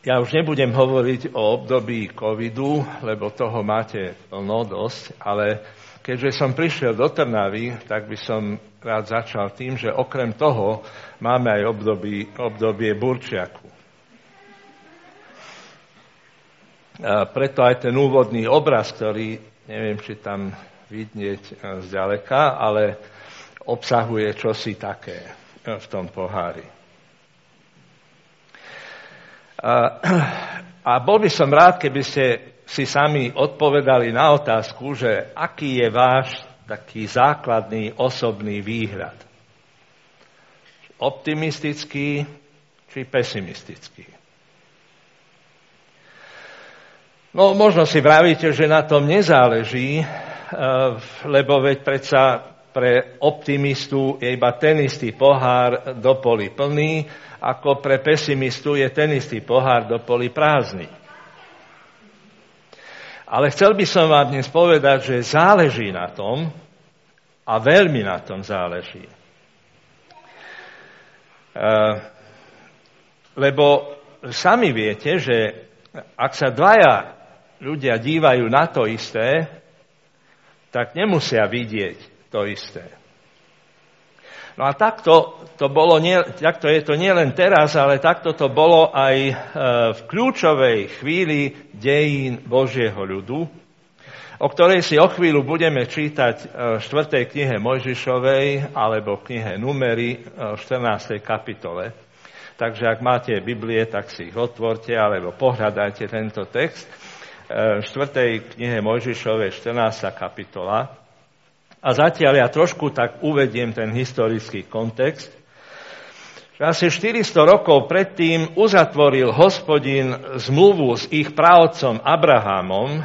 Ja už nebudem hovoriť o období covidu, lebo toho máte plno dosť, ale keďže som prišiel do Trnavy, tak by som rád začal tým, že okrem toho máme aj období, obdobie Burčiaku. A preto aj ten úvodný obraz, ktorý neviem, či tam vidieť zďaleka, ale obsahuje čosi také v tom pohári. A, bol by som rád, keby ste si sami odpovedali na otázku, že aký je váš taký základný osobný výhrad. Optimistický či pesimistický. No, možno si vravíte, že na tom nezáleží, eh, lebo veď predsa pre optimistu je iba ten istý pohár do poli plný ako pre pesimistu je ten istý pohár do poli prázdny. Ale chcel by som vám dnes povedať, že záleží na tom, a veľmi na tom záleží. E, lebo sami viete, že ak sa dvaja ľudia dívajú na to isté, tak nemusia vidieť to isté. No a takto, to bolo nie, takto je to nielen teraz, ale takto to bolo aj e, v kľúčovej chvíli dejín Božieho ľudu, o ktorej si o chvíľu budeme čítať e, v 4. knihe Mojžišovej alebo v knihe Numery e, v 14. kapitole. Takže ak máte Biblie, tak si ich otvorte alebo pohľadajte tento text. V 4. knihe Mojžišovej 14. kapitola. A zatiaľ ja trošku tak uvediem ten historický kontext. Asi 400 rokov predtým uzatvoril hospodin zmluvu s ich právcom Abrahamom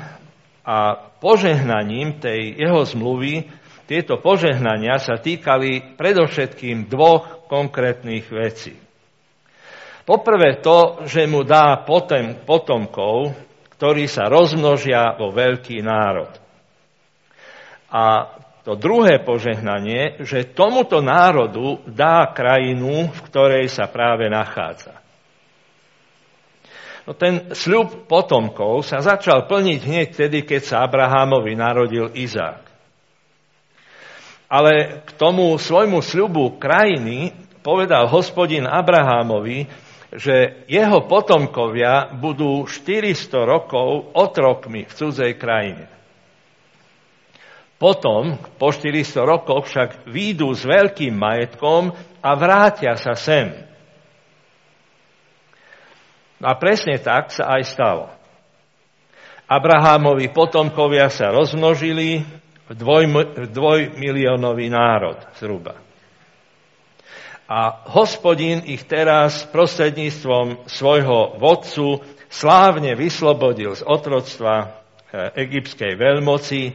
a požehnaním tej jeho zmluvy, tieto požehnania sa týkali predovšetkým dvoch konkrétnych vecí. Poprvé to, že mu dá potem, potomkov, ktorí sa rozmnožia vo veľký národ. A to druhé požehnanie, že tomuto národu dá krajinu, v ktorej sa práve nachádza. No ten sľub potomkov sa začal plniť hneď vtedy, keď sa Abrahámovi narodil Izák. Ale k tomu svojmu sľubu krajiny povedal hospodin Abrahámovi, že jeho potomkovia budú 400 rokov otrokmi v cudzej krajine. Potom, po 400 rokoch, však výjdu s veľkým majetkom a vrátia sa sem. A presne tak sa aj stalo. Abrahámovi potomkovia sa rozmnožili v, dvoj, v dvojmiliónový národ zhruba. A hospodin ich teraz prostredníctvom svojho vodcu slávne vyslobodil z otroctva eh, egyptskej veľmoci,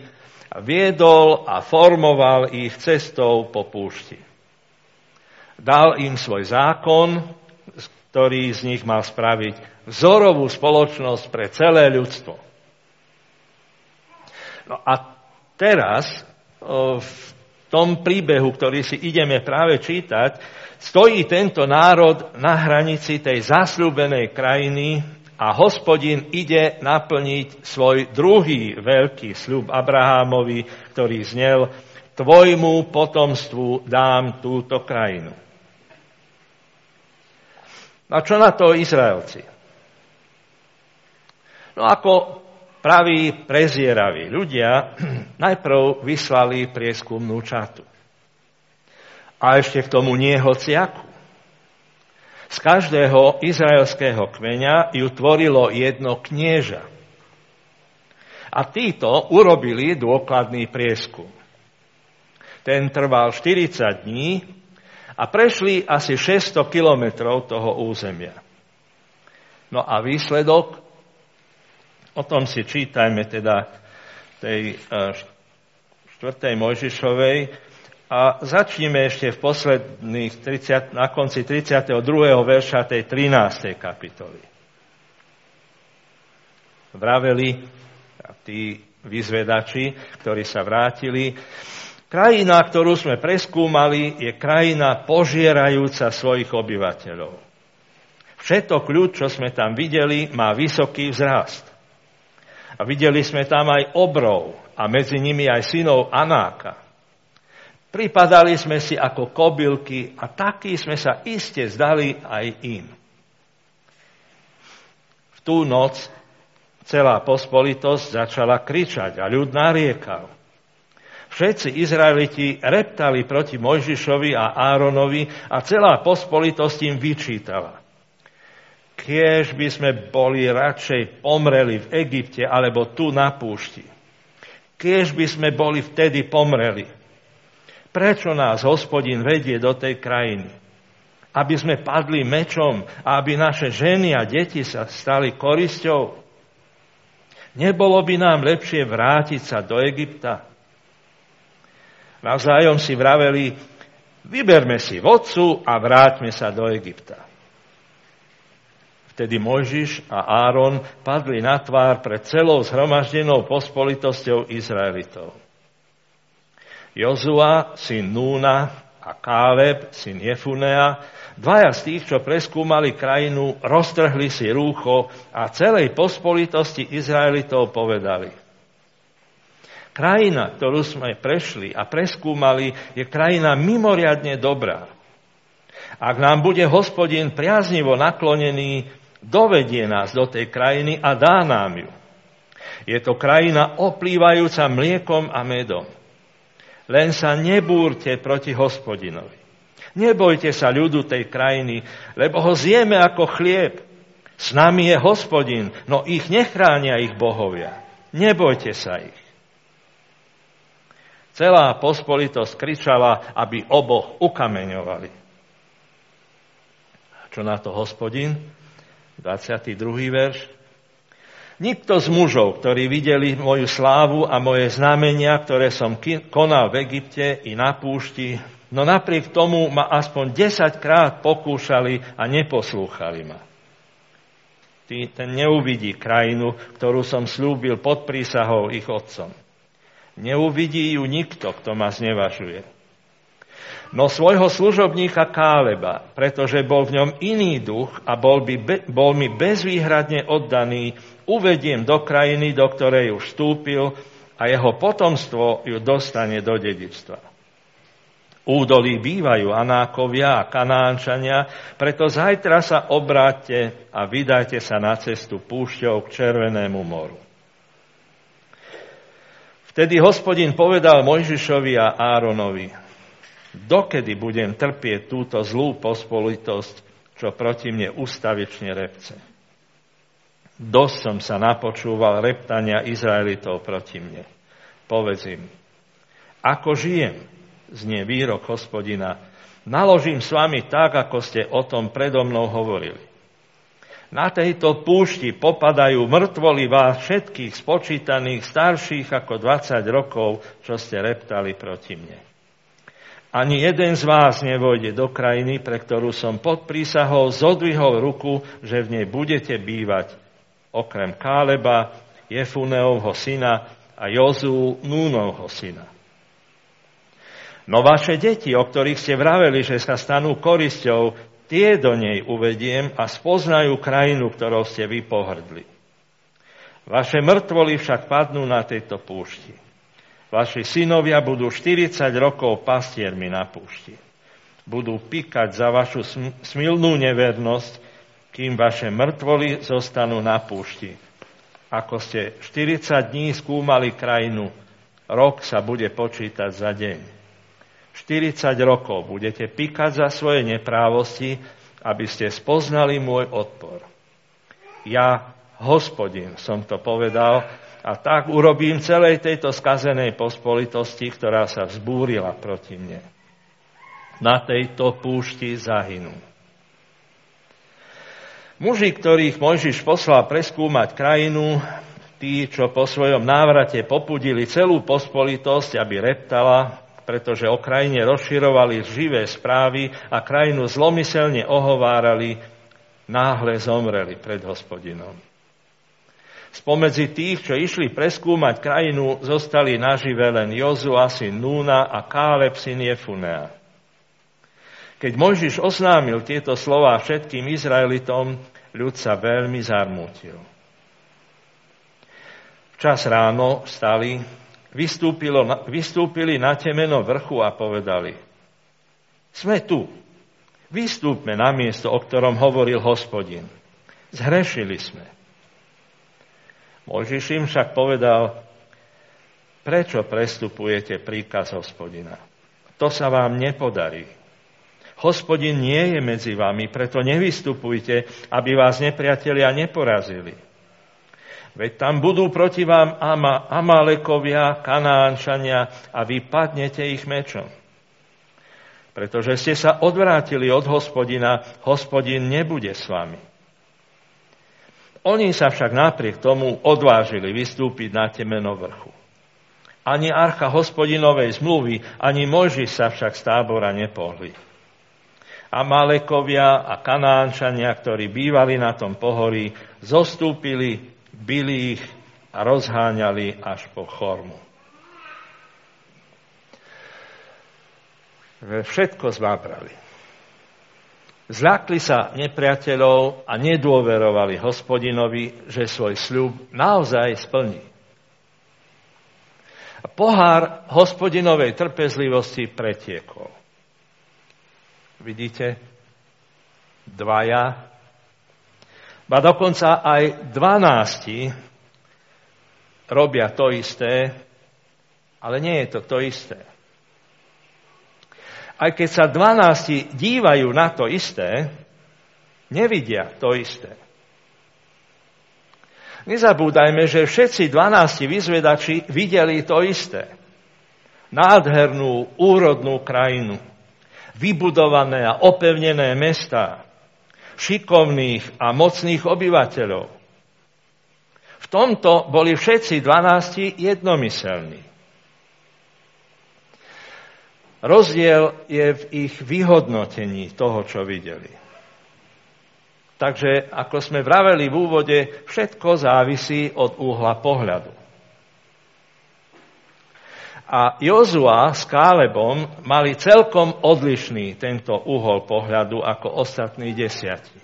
viedol a formoval ich cestou po púšti. Dal im svoj zákon, ktorý z nich mal spraviť vzorovú spoločnosť pre celé ľudstvo. No a teraz v tom príbehu, ktorý si ideme práve čítať, stojí tento národ na hranici tej zasľúbenej krajiny, a hospodin ide naplniť svoj druhý veľký sľub Abrahámovi, ktorý znel, tvojmu potomstvu dám túto krajinu. A čo na to Izraelci? No ako praví prezieraví ľudia, najprv vyslali prieskumnú čatu. A ešte k tomu nie hociaku. Z každého izraelského kmeňa ju tvorilo jedno knieža. A títo urobili dôkladný prieskum. Ten trval 40 dní a prešli asi 600 kilometrov toho územia. No a výsledok, o tom si čítajme teda tej 4. Eh, Mojžišovej, a začneme ešte v posledných 30, na konci 32. verša tej 13. kapitoly. Vraveli tí vyzvedači, ktorí sa vrátili, krajina, ktorú sme preskúmali, je krajina požierajúca svojich obyvateľov. Všetok ľud, čo sme tam videli, má vysoký vzrast. A videli sme tam aj obrov a medzi nimi aj synov Anáka. Pripadali sme si ako kobylky a takí sme sa iste zdali aj im. V tú noc celá pospolitosť začala kričať a ľud nariekal. Všetci Izraeliti reptali proti Mojžišovi a Áronovi a celá pospolitosť im vyčítala. Kiež by sme boli radšej pomreli v Egypte alebo tu na púšti. Kiež by sme boli vtedy pomreli. Prečo nás hospodin vedie do tej krajiny? Aby sme padli mečom a aby naše ženy a deti sa stali korisťou? Nebolo by nám lepšie vrátiť sa do Egypta? Navzájom si vraveli, vyberme si vodcu a vráťme sa do Egypta. Vtedy Mojžiš a Áron padli na tvár pred celou zhromaždenou pospolitosťou Izraelitov. Jozua, syn Núna a Káleb, syn Jefunea, dvaja z tých, čo preskúmali krajinu, roztrhli si rúcho a celej pospolitosti Izraelitov povedali – Krajina, ktorú sme prešli a preskúmali, je krajina mimoriadne dobrá. Ak nám bude hospodin priaznivo naklonený, dovedie nás do tej krajiny a dá nám ju. Je to krajina oplývajúca mliekom a medom. Len sa nebúrte proti hospodinovi. Nebojte sa ľudu tej krajiny, lebo ho zjeme ako chlieb. S nami je hospodin, no ich nechránia ich bohovia. Nebojte sa ich. Celá pospolitosť kričala, aby oboch ukameňovali. Čo na to hospodin? 22. verš. Nikto z mužov, ktorí videli moju slávu a moje znamenia, ktoré som konal v Egypte i na púšti, no napriek tomu ma aspoň 10 krát pokúšali a neposlúchali ma. Ten neuvidí krajinu, ktorú som slúbil pod prísahou ich otcom. Neuvidí ju nikto, kto ma znevažuje. No svojho služobníka Káleba, pretože bol v ňom iný duch a bol, by, bol mi bezvýhradne oddaný, uvediem do krajiny, do ktorej už vstúpil a jeho potomstvo ju dostane do dedičstva. Údolí bývajú Anákovia a Kanánčania, preto zajtra sa obráťte a vydajte sa na cestu púšťou k Červenému moru. Vtedy hospodin povedal Mojžišovi a Áronovi, dokedy budem trpieť túto zlú pospolitosť, čo proti mne ustavične repce. Dosť som sa napočúval reptania Izraelitov proti mne. Povedz im, ako žijem, znie výrok hospodina, naložím s vami tak, ako ste o tom predo mnou hovorili. Na tejto púšti popadajú mŕtvoli vás všetkých spočítaných starších ako 20 rokov, čo ste reptali proti mne. Ani jeden z vás nevojde do krajiny, pre ktorú som pod prísahou zodvihol ruku, že v nej budete bývať, okrem Káleba, Jefuneovho syna a Jozú, Núnovho syna. No vaše deti, o ktorých ste vraveli, že sa stanú korisťou, tie do nej uvediem a spoznajú krajinu, ktorou ste vy pohrdli. Vaše mŕtvoly však padnú na tejto púšti. Vaši synovia budú 40 rokov pastiermi na púšti. Budú pikať za vašu smilnú nevernosť, kým vaše mŕtvoly zostanú na púšti. Ako ste 40 dní skúmali krajinu, rok sa bude počítať za deň. 40 rokov budete pikať za svoje neprávosti, aby ste spoznali môj odpor. Ja, hospodin, som to povedal a tak urobím celej tejto skazenej pospolitosti, ktorá sa vzbúrila proti mne. Na tejto púšti zahynú. Muži, ktorých Mojžiš poslal preskúmať krajinu, tí, čo po svojom návrate popudili celú pospolitosť, aby reptala, pretože o krajine rozširovali živé správy a krajinu zlomyselne ohovárali, náhle zomreli pred hospodinom. Spomedzi tých, čo išli preskúmať krajinu, zostali nažive len Jozu, syn Núna a Káleb, syn Jefunea. Keď Mojžiš oznámil tieto slova všetkým Izraelitom, ľud sa veľmi zarmútil. Včas ráno stali, vystúpili na temeno vrchu a povedali, sme tu, vystúpme na miesto, o ktorom hovoril hospodin. Zhrešili sme. Mojžiš im však povedal, prečo prestupujete príkaz hospodina? To sa vám nepodarí. Hospodin nie je medzi vami, preto nevystupujte, aby vás nepriatelia neporazili. Veď tam budú proti vám Ama, Amalekovia, Kanánčania a vy padnete ich mečom. Pretože ste sa odvrátili od hospodina, hospodin nebude s vami. Oni sa však napriek tomu odvážili vystúpiť na temeno vrchu. Ani archa hospodinovej zmluvy, ani Mojžiš sa však z tábora nepohli. A Malekovia a Kanánčania, ktorí bývali na tom pohorí, zostúpili, byli ich a rozháňali až po chormu. Všetko zmábrali. Zľakli sa nepriateľov a nedôverovali hospodinovi, že svoj sľub naozaj splní. Pohár hospodinovej trpezlivosti pretiekol. Vidíte? Dvaja. A dokonca aj dvanácti robia to isté, ale nie je to to isté aj keď sa dvanácti dívajú na to isté, nevidia to isté. Nezabúdajme, že všetci dvanácti vyzvedači videli to isté. Nádhernú, úrodnú krajinu, vybudované a opevnené mestá, šikovných a mocných obyvateľov. V tomto boli všetci dvanácti jednomyselní. Rozdiel je v ich vyhodnotení toho, čo videli. Takže, ako sme vraveli v úvode, všetko závisí od úhla pohľadu. A Jozua s Kálebom mali celkom odlišný tento uhol pohľadu ako ostatní desiati.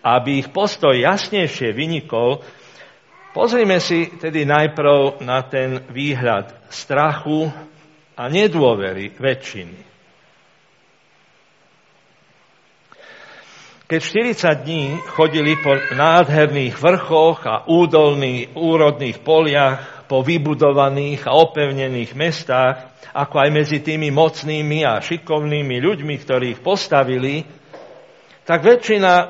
Aby ich postoj jasnejšie vynikol, pozrime si tedy najprv na ten výhľad strachu, a nedôvery väčšiny. Keď 40 dní chodili po nádherných vrchoch a údolných, úrodných poliach, po vybudovaných a opevnených mestách, ako aj medzi tými mocnými a šikovnými ľuďmi, ktorých postavili, tak väčšina e,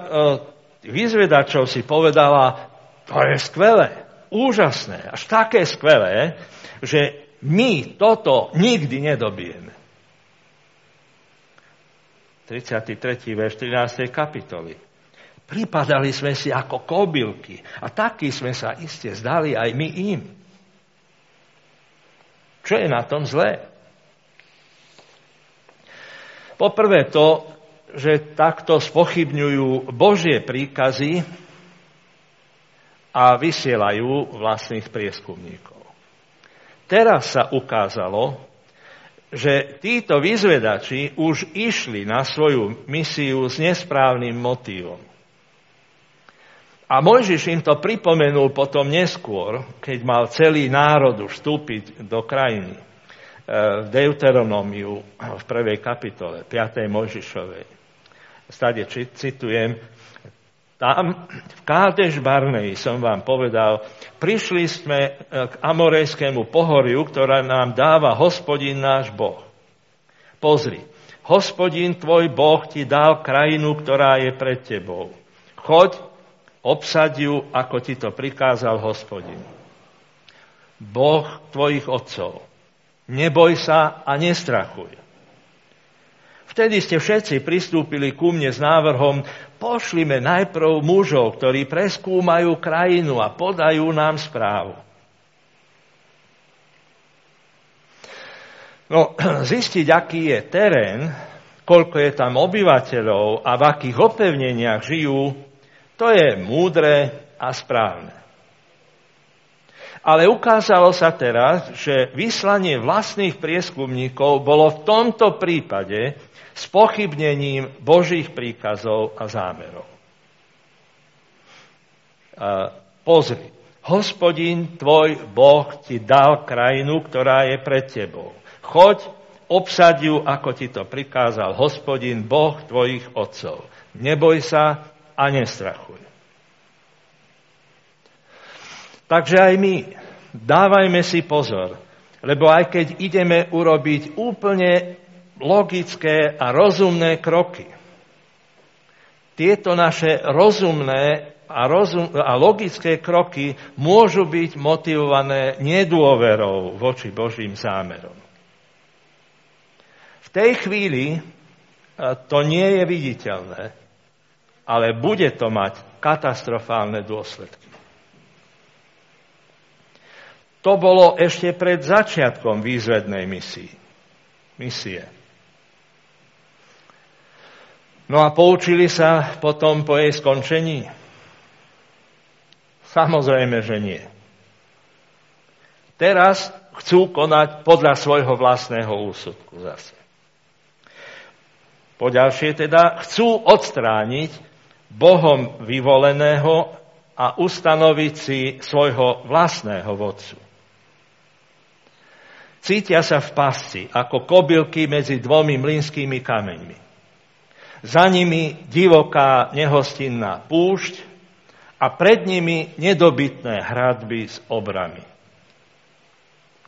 vyzvedačov si povedala, to je skvelé, úžasné, až také skvelé, že my toto nikdy nedobijeme. 33. verš 13. kapitoly. Pripadali sme si ako kobylky a taký sme sa iste zdali aj my im. Čo je na tom zlé? Poprvé to, že takto spochybňujú Božie príkazy a vysielajú vlastných prieskumníkov. Teraz sa ukázalo, že títo vyzvedači už išli na svoju misiu s nesprávnym motívom. A Mojžiš im to pripomenul potom neskôr, keď mal celý národ vstúpiť do krajiny. E, v Deuteronómiu v prvej kapitole, 5. Mojžišovej. Stade citujem, tam v Kádeš Barnej som vám povedal, prišli sme e, k Amorejskému pohoriu, ktorá nám dáva hospodin náš Boh. Pozri, hospodin tvoj Boh ti dal krajinu, ktorá je pred tebou. Choď, obsad ju, ako ti to prikázal hospodin. Boh tvojich otcov. Neboj sa a nestrachuj. Vtedy ste všetci pristúpili ku mne s návrhom, pošlime najprv mužov, ktorí preskúmajú krajinu a podajú nám správu. No, zistiť, aký je terén, koľko je tam obyvateľov a v akých opevneniach žijú, to je múdre a správne. Ale ukázalo sa teraz, že vyslanie vlastných prieskumníkov bolo v tomto prípade spochybnením Božích príkazov a zámerov. A pozri, hospodin tvoj Boh ti dal krajinu, ktorá je pred tebou. Choď, obsaď ju, ako ti to prikázal hospodin, Boh tvojich otcov. Neboj sa a nestrachuj. Takže aj my dávajme si pozor, lebo aj keď ideme urobiť úplne logické a rozumné kroky, tieto naše rozumné a, rozum, a logické kroky môžu byť motivované nedôverou voči Božím zámerom. V tej chvíli to nie je viditeľné, ale bude to mať katastrofálne dôsledky. To bolo ešte pred začiatkom výzvednej misie. misie. No a poučili sa potom po jej skončení? Samozrejme, že nie. Teraz chcú konať podľa svojho vlastného úsudku zase. Poďalšie teda chcú odstrániť Bohom vyvoleného a ustanoviť si svojho vlastného vodcu. Cítia sa v pasci, ako kobylky medzi dvomi mlynskými kameňmi. Za nimi divoká nehostinná púšť a pred nimi nedobytné hradby s obrami.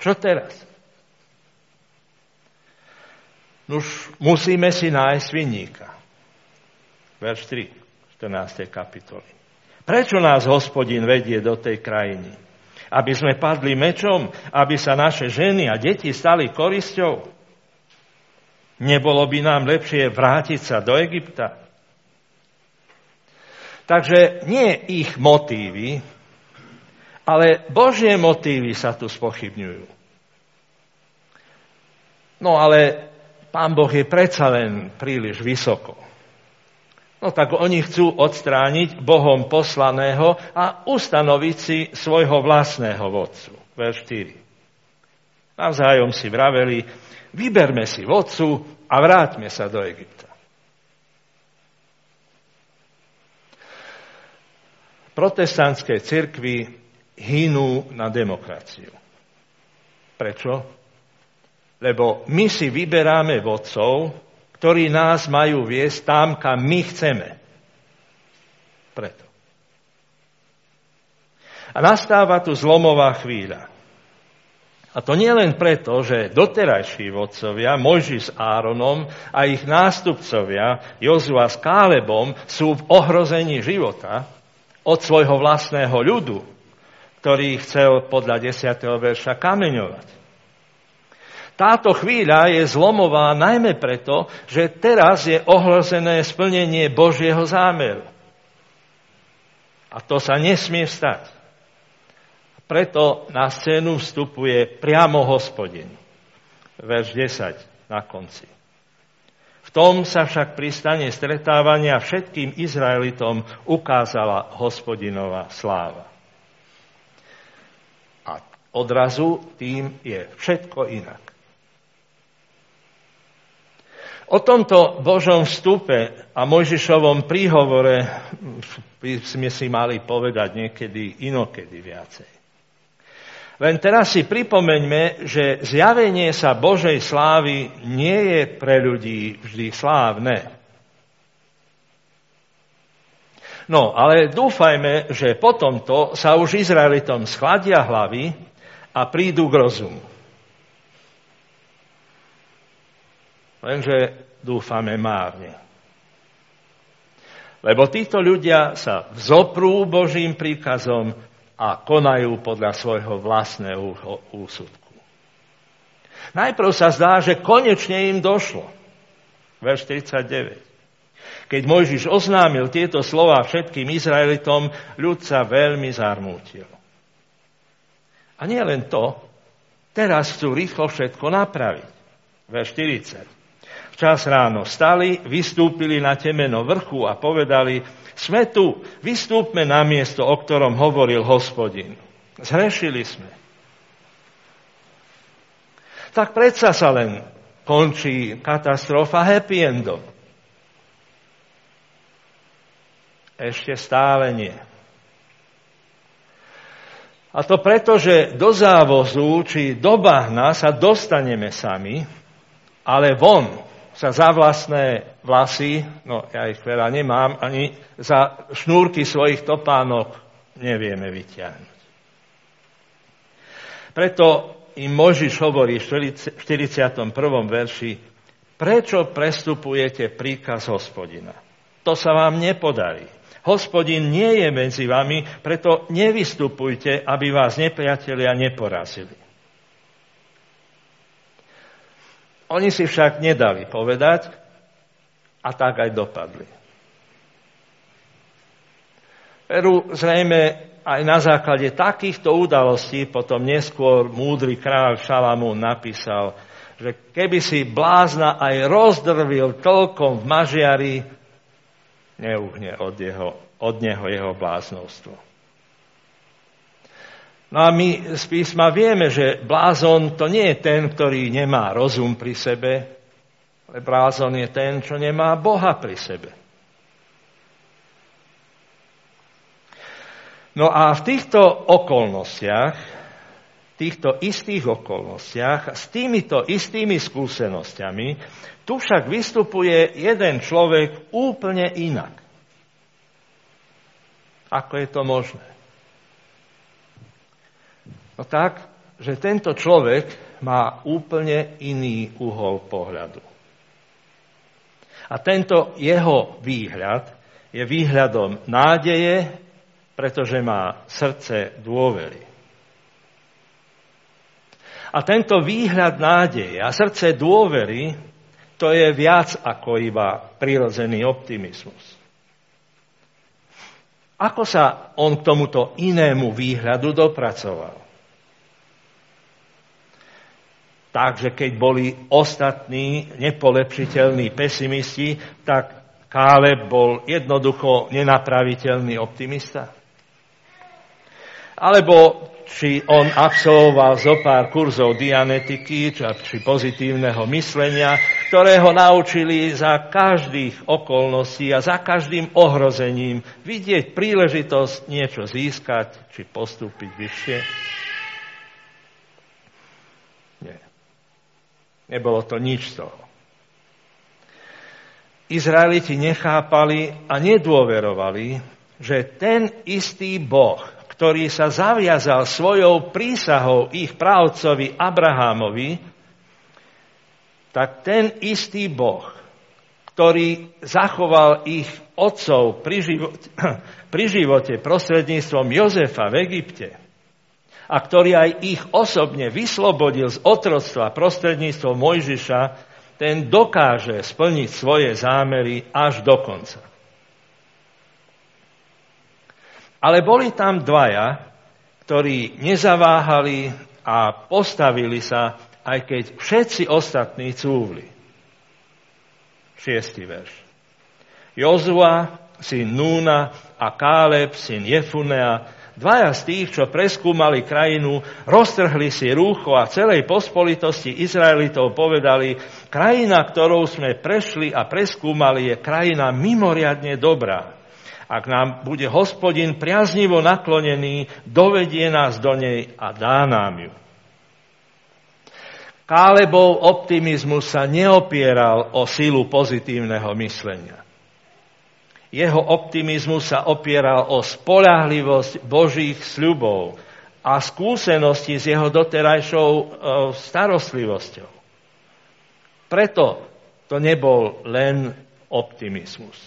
Čo teraz? Už musíme si nájsť vinníka. Verš 3, 14. kapitoly. Prečo nás hospodin vedie do tej krajiny? aby sme padli mečom, aby sa naše ženy a deti stali korisťou? Nebolo by nám lepšie vrátiť sa do Egypta? Takže nie ich motívy, ale Božie motívy sa tu spochybňujú. No ale Pán Boh je predsa len príliš vysoko. No tak oni chcú odstrániť Bohom poslaného a ustanoviť si svojho vlastného vodcu. Verš 4. Navzájom si vraveli, vyberme si vodcu a vráťme sa do Egypta. Protestantské cirkvy hynú na demokraciu. Prečo? Lebo my si vyberáme vodcov, ktorí nás majú viesť tam, kam my chceme. Preto. A nastáva tu zlomová chvíľa. A to nie len preto, že doterajší vodcovia, Mojži s Áronom a ich nástupcovia, Jozua s Kálebom, sú v ohrození života od svojho vlastného ľudu, ktorý chcel podľa 10. verša kameňovať. Táto chvíľa je zlomová najmä preto, že teraz je ohrozené splnenie Božieho zámeru. A to sa nesmie stať. Preto na scénu vstupuje priamo hospodin. Verš 10 na konci. V tom sa však pri stane stretávania všetkým Izraelitom ukázala hospodinová sláva. A odrazu tým je všetko inak. O tomto Božom vstupe a Mojžišovom príhovore by sme si mali povedať niekedy inokedy viacej. Len teraz si pripomeňme, že zjavenie sa Božej slávy nie je pre ľudí vždy slávne. No, ale dúfajme, že po tomto sa už Izraelitom schladia hlavy a prídu k rozumu. Lenže dúfame márne. Lebo títo ľudia sa vzoprú Božím príkazom a konajú podľa svojho vlastného úsudku. Najprv sa zdá, že konečne im došlo. Verš 49. Keď Mojžiš oznámil tieto slova všetkým Izraelitom, ľud sa veľmi zarmútil. A nie len to, teraz chcú rýchlo všetko napraviť. Verš 40. Včas ráno stali, vystúpili na temeno vrchu a povedali, sme tu, vystúpme na miesto, o ktorom hovoril hospodin. Zhrešili sme. Tak predsa sa len končí katastrofa happy endom. Ešte stále nie. A to preto, že do závozu či do bahna sa dostaneme sami, ale von sa za vlastné vlasy, no ja ich veľa nemám, ani za šnúrky svojich topánok nevieme vyťahnuť. Preto im Možiš hovorí v 41. verši, prečo prestupujete príkaz hospodina? To sa vám nepodarí. Hospodin nie je medzi vami, preto nevystupujte, aby vás nepriatelia neporazili. Oni si však nedali povedať a tak aj dopadli. Veru zrejme aj na základe takýchto udalostí potom neskôr múdry kráľ Šalamún napísal, že keby si blázna aj rozdrvil toľkom v mažiari, neuhne od, jeho, od neho jeho bláznovstvo. No a my z písma vieme, že blázon to nie je ten, ktorý nemá rozum pri sebe, ale blázon je ten, čo nemá Boha pri sebe. No a v týchto okolnostiach, týchto istých okolnostiach, s týmito istými skúsenosťami, tu však vystupuje jeden človek úplne inak. Ako je to možné? No tak, že tento človek má úplne iný uhol pohľadu. A tento jeho výhľad je výhľadom nádeje, pretože má srdce dôvery. A tento výhľad nádeje a srdce dôvery to je viac ako iba prirodzený optimizmus. Ako sa on k tomuto inému výhľadu dopracoval? Takže keď boli ostatní nepolepšiteľní pesimisti, tak Káleb bol jednoducho nenapraviteľný optimista? Alebo či on absolvoval zo pár kurzov dianetiky, či pozitívneho myslenia, ktoré ho naučili za každých okolností a za každým ohrozením vidieť príležitosť niečo získať, či postúpiť vyššie. Nebolo to nič z toho. Izraeliti nechápali a nedôverovali, že ten istý Boh, ktorý sa zaviazal svojou prísahou ich právcovi Abrahámovi, tak ten istý Boh, ktorý zachoval ich otcov pri živote, pri živote prostredníctvom Jozefa v Egypte a ktorý aj ich osobne vyslobodil z otroctva prostredníctvom Mojžiša, ten dokáže splniť svoje zámery až do konca. Ale boli tam dvaja, ktorí nezaváhali a postavili sa, aj keď všetci ostatní cúvli. Šiestý verš. Jozua, syn Núna a Káleb, syn Jefunea, dvaja z tých, čo preskúmali krajinu, roztrhli si rúcho a celej pospolitosti Izraelitov povedali, krajina, ktorou sme prešli a preskúmali, je krajina mimoriadne dobrá ak nám bude hospodin priaznivo naklonený, dovedie nás do nej a dá nám ju. Kálebov optimizmus sa neopieral o sílu pozitívneho myslenia. Jeho optimizmus sa opieral o spolahlivosť Božích sľubov a skúsenosti s jeho doterajšou e, starostlivosťou. Preto to nebol len optimizmus.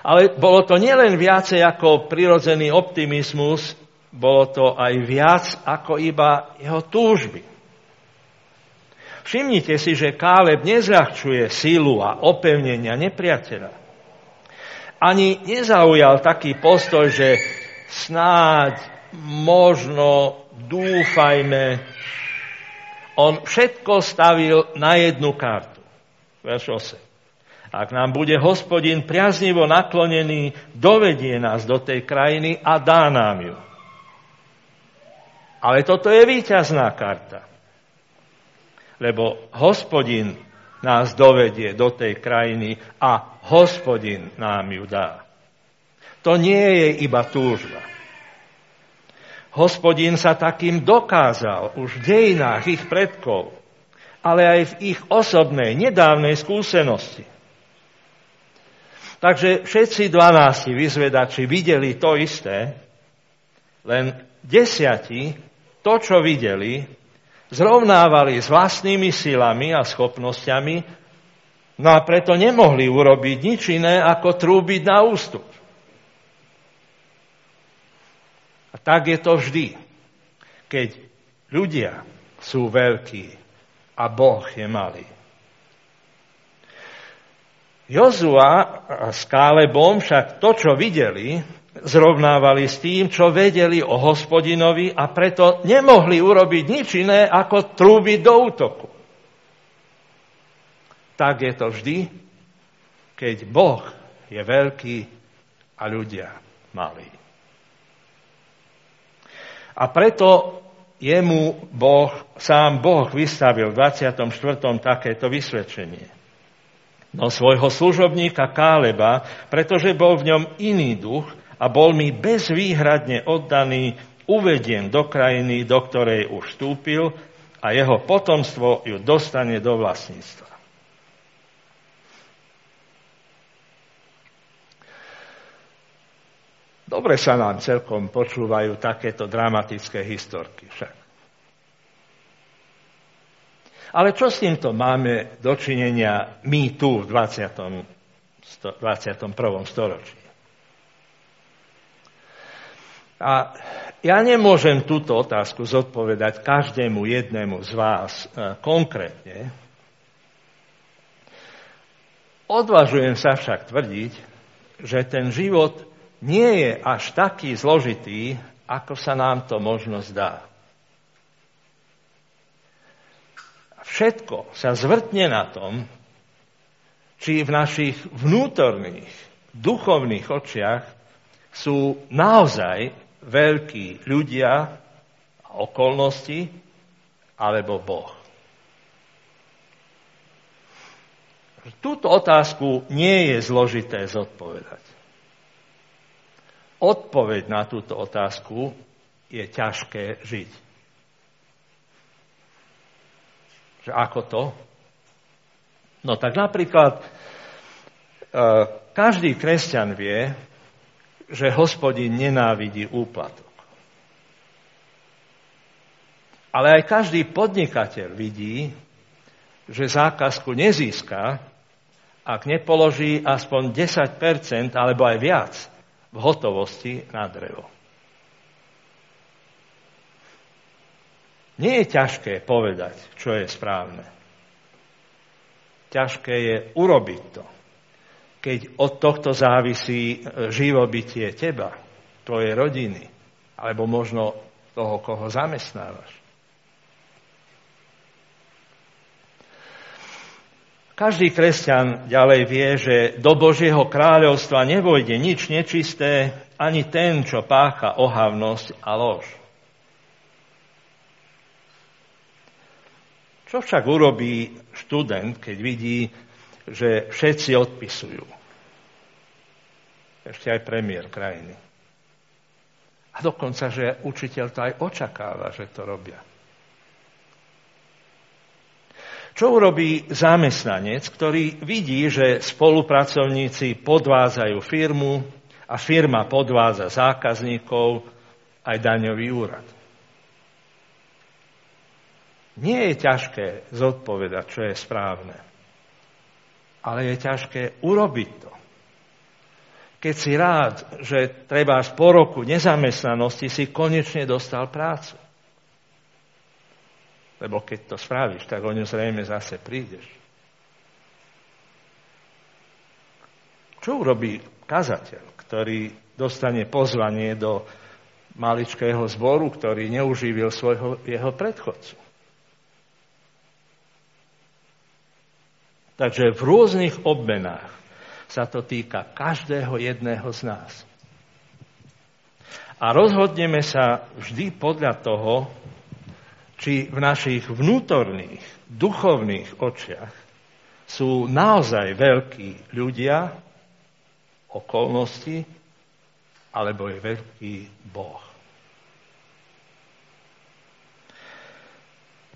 Ale bolo to nielen viacej ako prirodzený optimizmus, bolo to aj viac ako iba jeho túžby. Všimnite si, že Káleb nezľahčuje sílu a opevnenia nepriateľa. Ani nezaujal taký postoj, že snáď, možno, dúfajme. On všetko stavil na jednu kartu. Verš 8. Ak nám bude hospodin priaznivo naklonený, dovedie nás do tej krajiny a dá nám ju. Ale toto je víťazná karta. Lebo hospodin nás dovedie do tej krajiny a hospodin nám ju dá. To nie je iba túžba. Hospodin sa takým dokázal už v dejinách ich predkov, ale aj v ich osobnej, nedávnej skúsenosti. Takže všetci dvanácti vyzvedači videli to isté, len desiati to, čo videli, zrovnávali s vlastnými silami a schopnosťami, no a preto nemohli urobiť nič iné, ako trúbiť na ústup. A tak je to vždy, keď ľudia sú veľkí a Boh je malý. Jozua s Kálebom však to, čo videli, zrovnávali s tým, čo vedeli o hospodinovi a preto nemohli urobiť nič iné, ako trúbiť do útoku. Tak je to vždy, keď Boh je veľký a ľudia malí. A preto jemu Boh, sám Boh vystavil v 24. takéto vysvedčenie. No svojho služobníka Káleba, pretože bol v ňom iný duch, a bol mi bezvýhradne oddaný, uvedien do krajiny, do ktorej už vstúpil a jeho potomstvo ju dostane do vlastníctva. Dobre sa nám celkom počúvajú takéto dramatické historky však. Ale čo s týmto máme dočinenia my tu v 20. 21. storočí? A ja nemôžem túto otázku zodpovedať každému jednému z vás e, konkrétne. Odvažujem sa však tvrdiť, že ten život nie je až taký zložitý, ako sa nám to možno zdá. Všetko sa zvrtne na tom, či v našich vnútorných, duchovných očiach sú naozaj veľkí ľudia a okolnosti, alebo Boh. Túto otázku nie je zložité zodpovedať. Odpoveď na túto otázku je ťažké žiť. Že ako to? No tak napríklad e, každý kresťan vie, že hospodin nenávidí úplatok. Ale aj každý podnikateľ vidí, že zákazku nezíska, ak nepoloží aspoň 10% alebo aj viac v hotovosti na drevo. Nie je ťažké povedať, čo je správne. Ťažké je urobiť to keď od tohto závisí e, živobytie teba, tvojej rodiny, alebo možno toho, koho zamestnávaš. Každý kresťan ďalej vie, že do Božieho kráľovstva nevojde nič nečisté, ani ten, čo pácha ohavnosť a lož. Čo však urobí študent, keď vidí, že všetci odpisujú. Ešte aj premiér krajiny. A dokonca, že učiteľ to aj očakáva, že to robia. Čo urobí zamestnanec, ktorý vidí, že spolupracovníci podvádzajú firmu a firma podvádza zákazníkov aj daňový úrad? Nie je ťažké zodpovedať, čo je správne ale je ťažké urobiť to. Keď si rád, že treba po roku nezamestnanosti si konečne dostal prácu. Lebo keď to spravíš, tak o ňu zrejme zase prídeš. Čo urobí kazateľ, ktorý dostane pozvanie do maličkého zboru, ktorý neuživil svojho, jeho predchodcu? Takže v rôznych obmenách sa to týka každého jedného z nás. A rozhodneme sa vždy podľa toho, či v našich vnútorných, duchovných očiach sú naozaj veľkí ľudia, okolnosti, alebo je veľký Boh.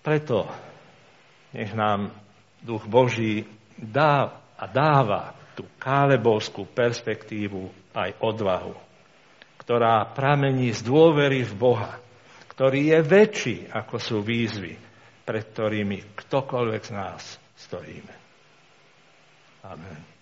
Preto nech nám Duch Boží dá a dáva tú kálebovskú perspektívu aj odvahu ktorá pramení z dôvery v Boha, ktorý je väčší, ako sú výzvy, pred ktorými ktokoľvek z nás stojíme. Amen.